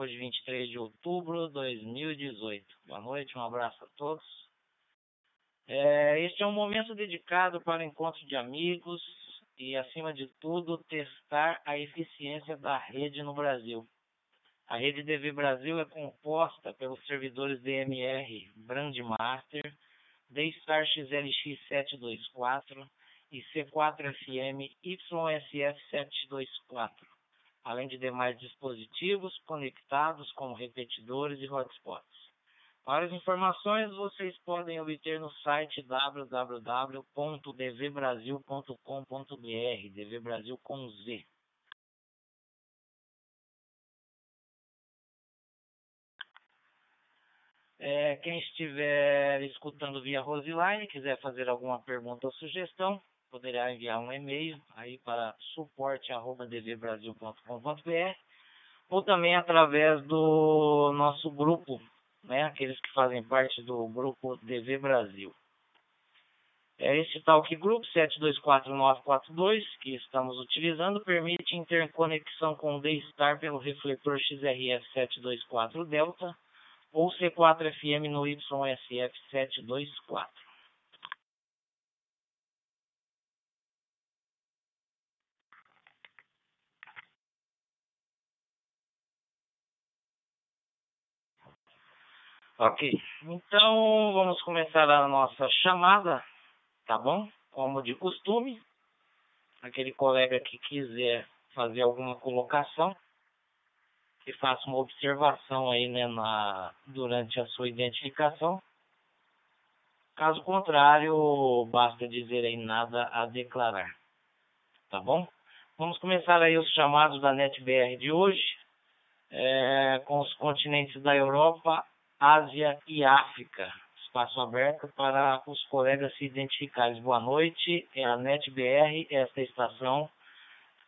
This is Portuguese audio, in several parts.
hoje 23 de outubro de 2018. Boa noite, um abraço a todos. É, este é um momento dedicado para encontro de amigos e, acima de tudo, testar a eficiência da rede no Brasil. A rede DV Brasil é composta pelos servidores DMR Brandmaster, D-Star XLX 724 e C4FM YSF 724 além de demais dispositivos conectados como repetidores e hotspots. Maiores informações vocês podem obter no site www.dvbrasil.com.br, dvbrasil com Z. É, quem estiver escutando via Roseline, quiser fazer alguma pergunta ou sugestão, poderá enviar um e-mail aí para suporte@dvbrasil.com.br ou também através do nosso grupo, né, aqueles que fazem parte do grupo DV Brasil. É esse Talk Group 724942 que estamos utilizando permite interconexão com o D-Star pelo refletor XRF 724 Delta ou C4FM no YSF 724. Ok, então vamos começar a nossa chamada, tá bom? Como de costume, aquele colega que quiser fazer alguma colocação, que faça uma observação aí, né, na, durante a sua identificação. Caso contrário, basta dizer aí nada a declarar, tá bom? Vamos começar aí os chamados da NetBR de hoje, é, com os continentes da Europa, Ásia e África. Espaço aberto para os colegas se identificarem. Boa noite, é a NetBR, esta estação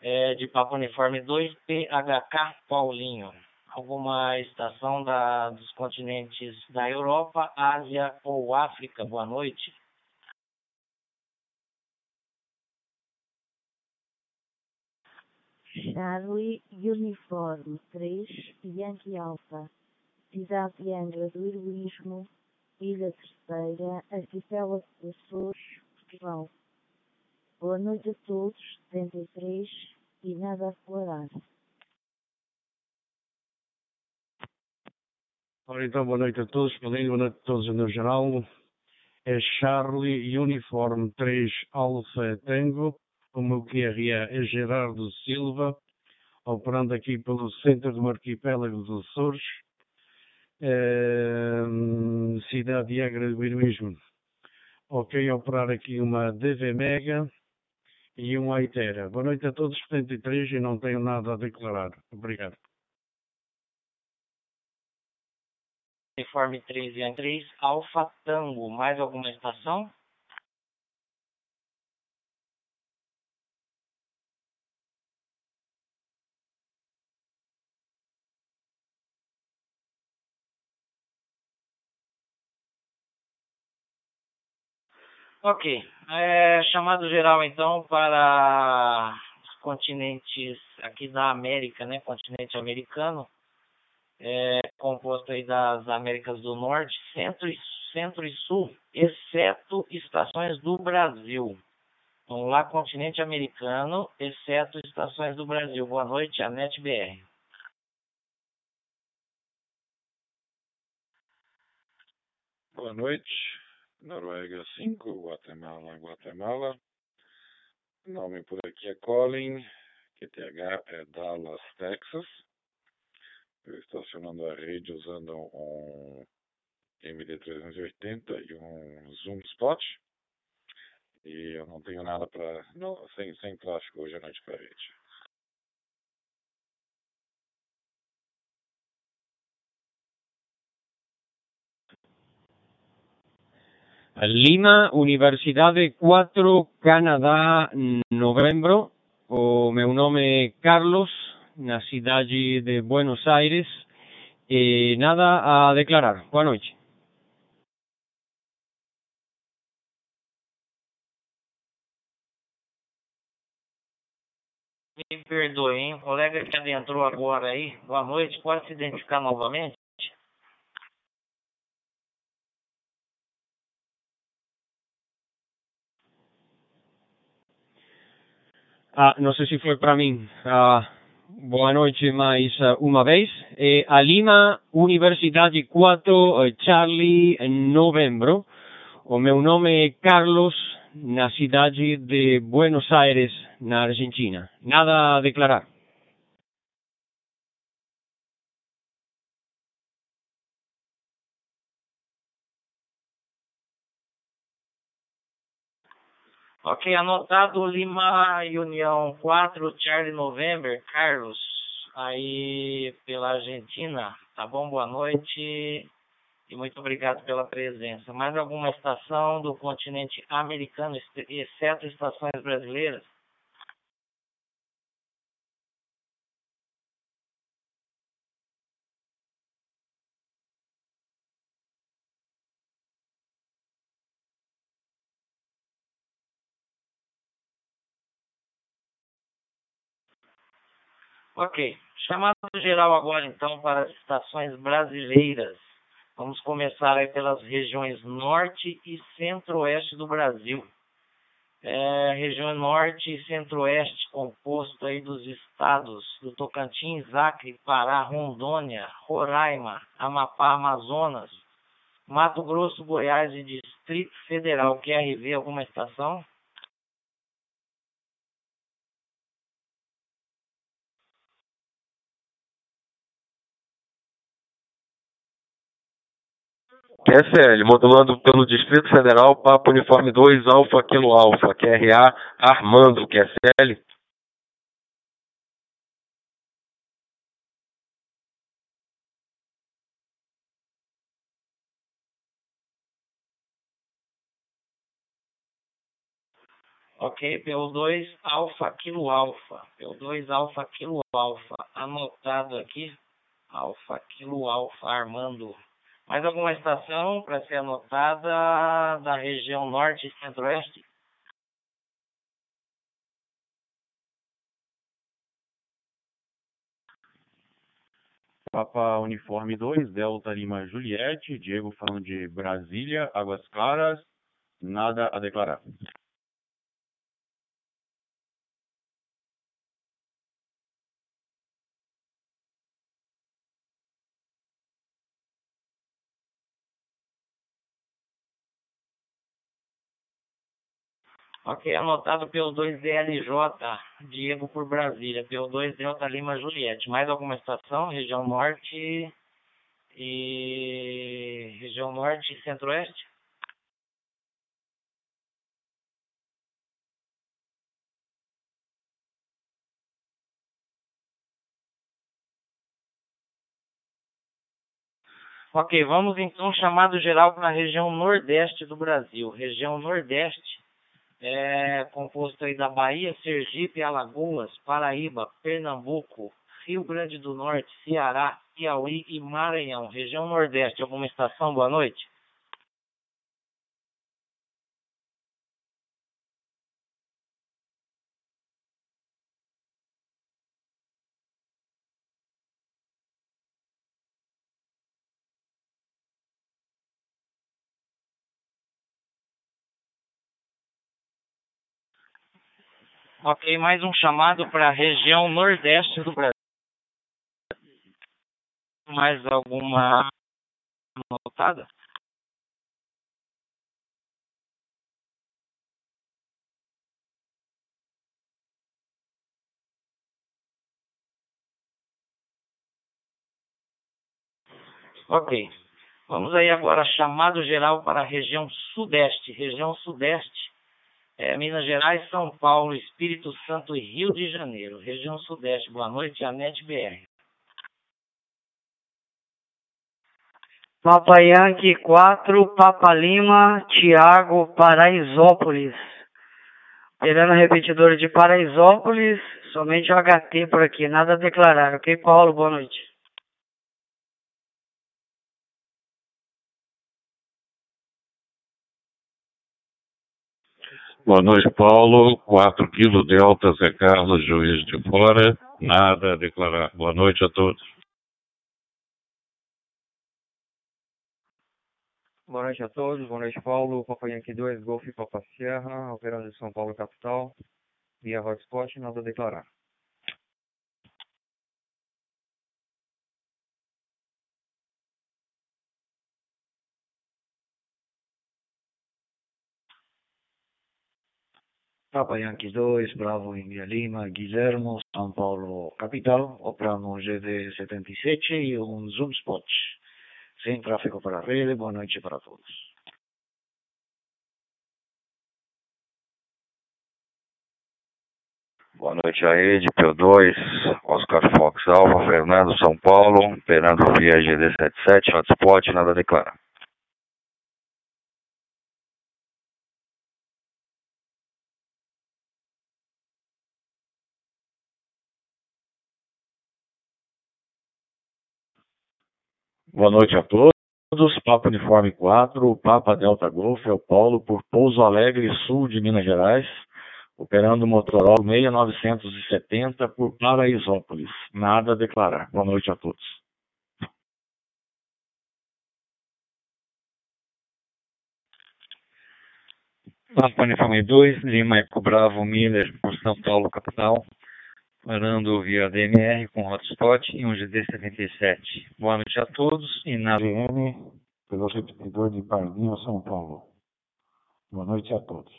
é de Papo Uniforme 2, PHK Paulinho. Alguma estação da, dos continentes da Europa, Ásia ou África? Boa noite. Charlie Uniforme 3, Yankee Alpha. Cidade de Angra do Heroísmo, Ilha Terceira, Arquipélago dos Açores, Portugal. Boa noite a todos, 73 e nada a declarar. Ora então, boa noite a todos, boa noite a todos no geral. É Charlie Uniforme 3 Alfa Tango, o meu QRA é Gerardo Silva, operando aqui pelo centro do arquipélago dos Açores, uh, cidade de Agra do Heroísmo. Ok, operar aqui uma DV Mega e um Aitera. Boa noite a todos, 73 e não tenho nada a declarar. Obrigado. Uniforme 3 e 3, Alfa Tango. Mais alguma estação? Ok. É, chamado geral, então, para os continentes aqui da América, né? Continente americano, é, composto aí das Américas do Norte, Centro e, Centro e Sul, exceto estações do Brasil. Vamos lá, continente americano, exceto estações do Brasil. Boa noite, Anete BR. Boa noite. Noruega 5, Guatemala, Guatemala. Nome por aqui é Colin, QTH é Dallas, Texas. Eu estacionando a rede usando um MD380 e um Zoom Spot. E eu não tenho nada para. Sem, sem tráfego hoje à noite para a rede. Lima, Universidade 4, Canadá, novembro. O meu nome é Carlos, na cidade de Buenos Aires. E nada a declarar. Boa noite. Me perdoe, hein? O colega que adentrou agora aí, boa noite, pode se identificar novamente? Ah, não sei se foi para mim. Ah, boa noite mais uh, uma vez. Eh, a Lima, Universidade 4, eh, Charlie, novembro. O meu nome é Carlos, na cidade de Buenos Aires, na Argentina. Nada a declarar. Ok, anotado Lima União 4, Charlie November, Carlos, aí pela Argentina. Tá bom? Boa noite e muito obrigado pela presença. Mais alguma estação do continente americano, exceto estações brasileiras? Ok. Chamado geral agora então para as estações brasileiras. Vamos começar aí pelas regiões norte e centro-oeste do Brasil. É, região norte e centro-oeste, composto aí dos estados do Tocantins, Acre, Pará, Rondônia, Roraima, Amapá, Amazonas, Mato Grosso, Goiás e Distrito Federal. QRV, alguma estação? QFL, modulando pelo Distrito Federal, Papo Uniforme 2, Alfa Kilo Alfa, QRA, Armando, QSL. Ok, PO2 Alfa Kilo Alfa, PO2 Alfa Kilo Alfa, anotado aqui, Alfa Kilo Alfa, Armando. Mais alguma estação para ser anotada da região norte e centro-oeste? Papa Uniforme 2, Delta Lima Juliette, Diego falando de Brasília, Águas Claras, nada a declarar. Ok, anotado pelo 2DLJ, Diego por Brasília, pelo 2 Delta Lima Juliette. Mais alguma estação? Região Norte e. Região Norte e Centro-Oeste? Ok, vamos então chamado geral para a região Nordeste do Brasil. Região Nordeste é composto aí da Bahia, Sergipe, Alagoas, Paraíba, Pernambuco, Rio Grande do Norte, Ceará, Piauí e Maranhão. Região Nordeste, alguma estação? Boa noite. Ok, mais um chamado para a região nordeste do Brasil. Mais alguma notada? Ok. Vamos aí agora chamado geral para a região sudeste. Região sudeste é, Minas Gerais, São Paulo, Espírito Santo e Rio de Janeiro. Região Sudeste, boa noite, Anete BR. Papa Yankee 4, Papa Lima, Tiago, Paraisópolis. Pegando a repetidora de Paraisópolis, somente o HT por aqui, nada a declarar. Ok, Paulo? Boa noite. Boa noite, Paulo. 4 quilos Delta, Zé Carlos, juiz de fora. Nada a declarar. Boa noite a todos. Boa noite a todos, boa noite Paulo, Papa Yankee 2, Golf Papa Sierra, operando de São Paulo capital, via hotspot, nada a declarar. Papa Yankee 2, Bravo India Lima, Guilhermo, São Paulo capital, operamos GD77 e um Zoom Spot. Sem tráfego para a rede, boa noite para todos. Boa noite a Ed, P2, Oscar Fox Alva, Fernando, São Paulo, operando via GD77, hotspot, nada a declarar. Boa noite a todos. Papa Uniforme 4, Papa Delta Golf, é o Paulo, por Pouso Alegre, sul de Minas Gerais, operando o Motorola 6970 por Paraisópolis. Nada a declarar. Boa noite a todos. Papa Uniforme 2, Lima Eco Bravo Miller, por São Paulo, capital, parando via DMR com hotspot e um GD77. Boa noite a todos e na GM pelo repetidor de Barlinho, São Paulo. Boa noite a todos.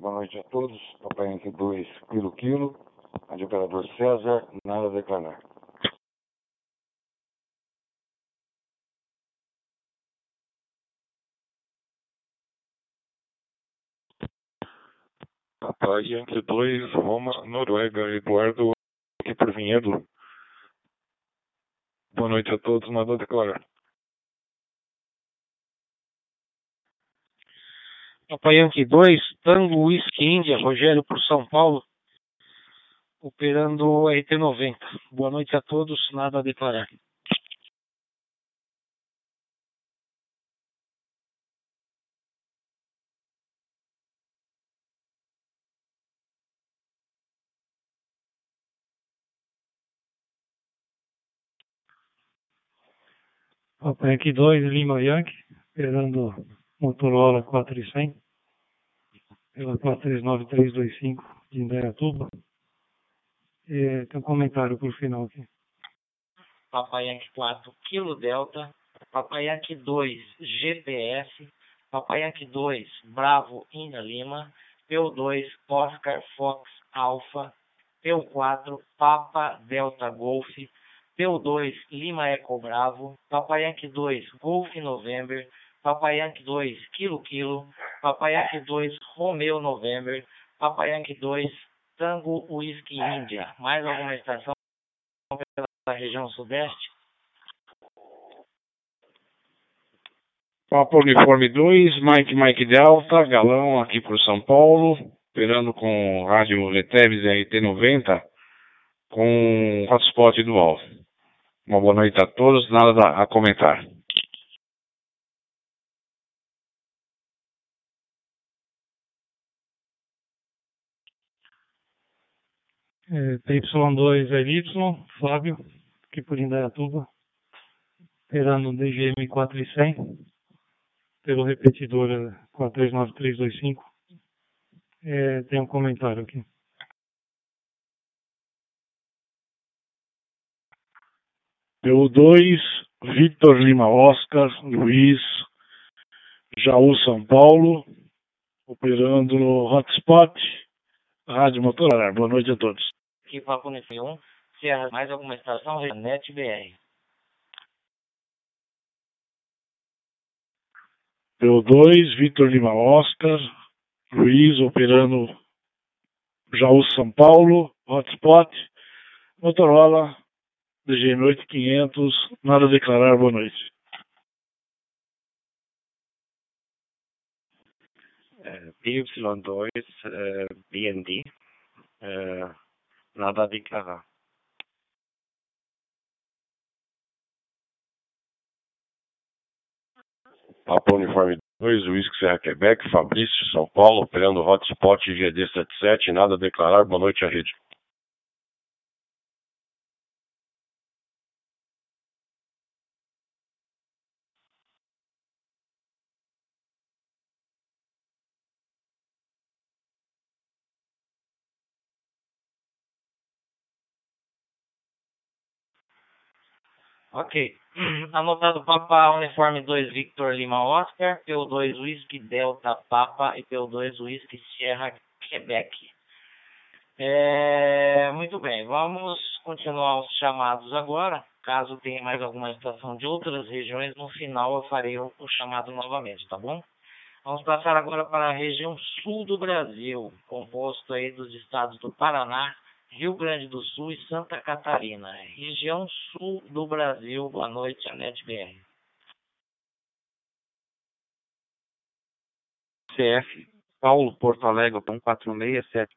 Boa noite a todos. Papai Yankee 2, quilo quilo. Rádio Operador César, nada a declarar. Yankee 2, Roma, Noruega, Eduardo aqui por Vinhedo. Boa noite a todos, nada a declarar. Papai Yankee 2, Tango Whisky Índia, Rogério por São Paulo, operando RT90. Boa noite a todos, nada a declarar. Papa Yankee 2, Lima Yankee, operando Motorola 4100, pela 439325 de Indaiatuba. Tem um comentário por final aqui. Papai Yankee 4, Kilo Delta, Papai Yankee 2, GPS, Papai Yankee 2, Bravo India Lima, P2, Oscar Fox Alpha, P4, Papa Delta Golf, P2, Lima Eco Bravo, Papai Yankee 2, Golf November, Papai Yankee 2, Kilo Kilo, Papai Yankee 2, Romeo November, Papai Yankee 2, Tango Whisky India. Mais alguma estação pela região sudeste? Papa Uniforme 2, Mike Mike Delta, galão aqui para São Paulo, operando com rádio Letebs RT90, com hotspot dual. Uma boa noite a todos, nada a comentar. É, TY2 LY, Flávio, aqui por Indaiatuba, operando um DGM 4100, pelo repetidor 439325. É, tem um comentário aqui. Pelo 2, Victor Lima Oscar, Luiz, Jaú São Paulo, operando no Hotspot, Rádio Motorola. Boa noite a todos. Aqui Papo Uniforme 1, Serra, mais alguma estação? Net BR. Pelo 2, Victor Lima Oscar, Luiz operando Jaú São Paulo, Hotspot, Motorola, DGM 8500, nada a declarar, boa noite. PY2, eh, BND, eh, nada a declarar. Papa Uniforme 2, Whisky Serra Quebec, Fabrício, São Paulo, operando Hotspot GD77, nada a declarar, boa noite à rede. Ok. Anotado Papa Uniforme 2 Victor Lima Oscar, P2 Whisky Delta Papa e P2 Whisky Sierra Quebec. É, muito bem, vamos continuar os chamados agora. Caso tenha mais alguma estação de outras regiões, no final eu farei o, o chamado novamente, tá bom? Vamos passar agora para a região sul do Brasil, composto aí dos estados do Paraná, Rio Grande do Sul e Santa Catarina. Região sul do Brasil. Boa noite, Anete BR. CF Paulo Porto Alegre, 1467.